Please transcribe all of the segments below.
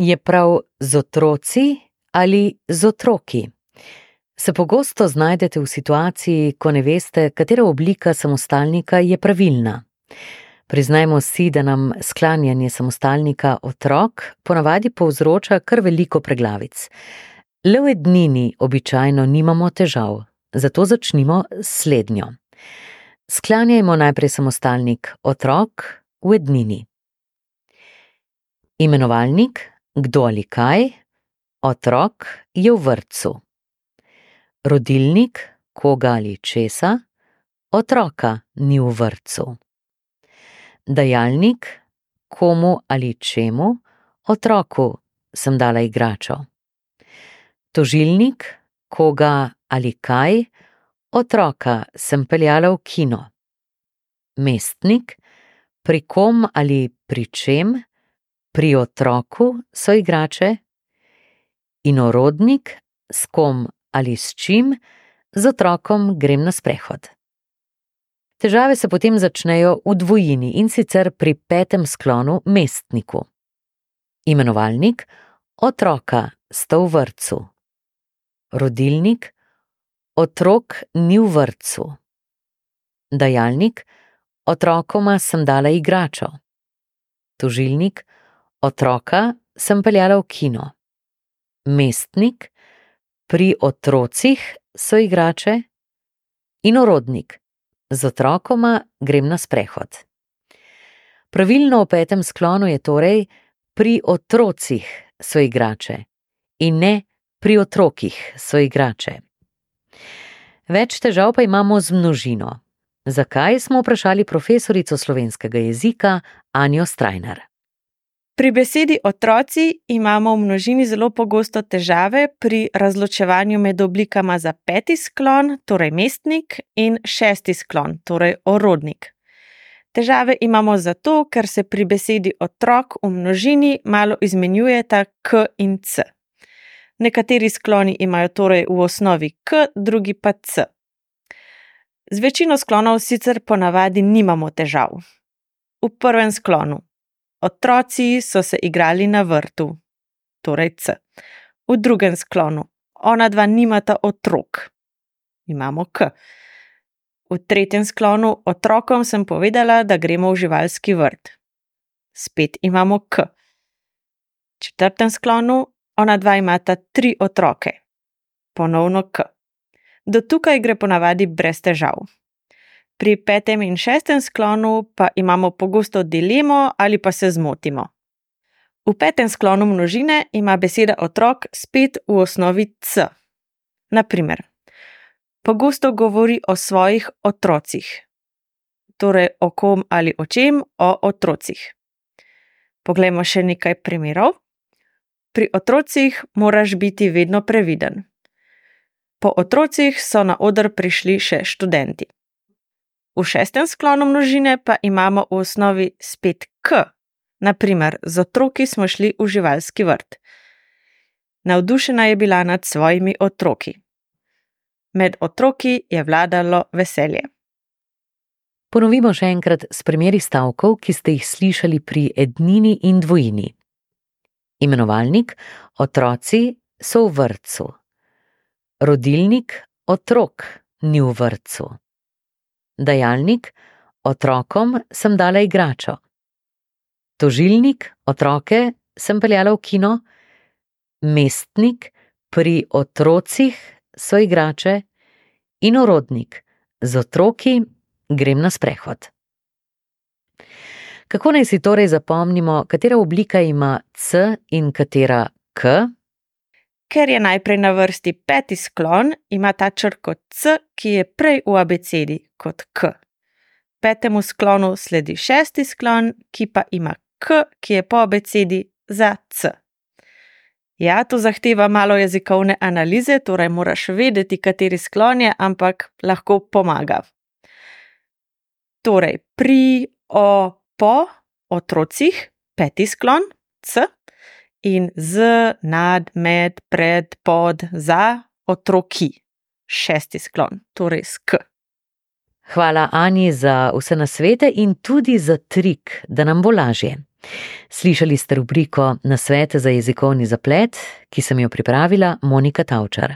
Je prav z otroci ali z otroki? Se pogosto znajdete v situaciji, ko ne veste, katera oblika samostalnika je pravilna. Priznajmo si, da nam sklanjanje samostalnika otrok ponavadi povzroča kar veliko preglavic. Le v ednini običajno nimamo težav, zato začnimo s slednjo. Sklanjajmo najprej samostalnik otrok v ednini. Imenovalnik, kdo ali kaj, otrok je v vrtcu. Rodilnik, koga ali česa, otroka ni v vrtcu. Dajalnik, komu ali čemu, otroku sem dala igračo. Tožilnik, koga ali kaj, otroka sem peljala v kino. Mestnik, pri kom ali pri čem, pri otroku so igrače. Inorodnik, s kom ali s čim, z otrokom grem na sprehod. Težave se potem začnejo v dvojini in sicer pri petem sklonu mestniku. Imenovalnik, otroka sta v vrtcu. Rodilnik, otrok ni v vrtcu. Dajalnik, otrokoma sem dala igračo. Tožilnik, otroka sem peljala v kino. Mestnik, pri otrocih so igrače. Inorodnik, z otrokoma grem na sprehod. Pravilno v petem sklonu je torej pri otrocih so igrače in ne pri otrokih so igrače. Več težav pa imamo z množino. Zakaj smo vprašali profesorico slovenskega jezika Anjo Strajnar? Pri besedi otroci imamo v množini zelo pogosto težave pri razločevanju med oblikama za peti sklon, torej mestnik, in šesti sklon, torej orodnik. Težave imamo zato, ker se pri besedi otrok v množini malo izmenjujeta k in c. Nekateri skloni imajo torej v osnovi k, drugi pa c. Z večino sklonov sicer ponavadi nimamo težav. V prvem sklonu Otroci so se igrali na vrtu, torej C. V drugem sklonu, ona dva nimata otrok, imamo K. V tretjem sklonu, otrokom sem povedala, da gremo v živalski vrt, spet imamo K. V četrtem sklonu, ona dva imata tri otroke, ponovno K. Do tukaj gre ponavadi brez težav. Pri petem in šestem sklonu pa imamo pogosto dilemo ali pa se zmotimo. V petem sklonu množine ima beseda otrok spet v osnovi c. Naprimer, pogosto govori o svojih otrocih, torej o kom ali o čem, o otrocih. Poglejmo še nekaj primerov. Pri otrocih moraš biti vedno previden. Po otrocih so na oder prišli še študenti. V šestem sklonu množine pa imamo v osnovi spet k, naprimer, z otroki smo šli v živalski vrt. Navdušena je bila nad svojimi otroki. Med otroki je vladalo veselje. Ponovimo še enkrat s primeri stavkov, ki ste jih slišali pri ednini in dvojini. Imenovalnik, otroci so v vrtcu. Rodilnik, otrok ni v vrtcu dajalnik, otrokom sem dala igračo. Tožilnik, otroke sem peljala v kino, mestnik, pri otrocih so igrače in orodnik, z otroki grem na sprehod. Kako naj si torej zapomnimo, katera oblika ima C in katera K? Ker je najprej na vrsti peti sklon, ima ta črko C, ki je prej v abecedi kot K. Petemu sklonu sledi šesti sklon, ki pa ima K, ki je po abecedi za C. Ja, to zahteva malo jezikovne analize, torej moraš vedeti, kateri sklon je, ampak lahko pomaga. Torej, pri o, po otrocih, peti sklon, C in z, nad, med, pred, pod, za otroki. Šesti sklon, torej sk. Hvala Ani za vse nasvete in tudi za trik, da nam bo lažje. Slišali ste rubriko Nasvete za jezikovni zaplet, ki sem jo pripravila Monika Tavčar.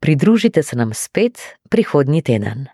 Pridružite se nam spet prihodnji teden.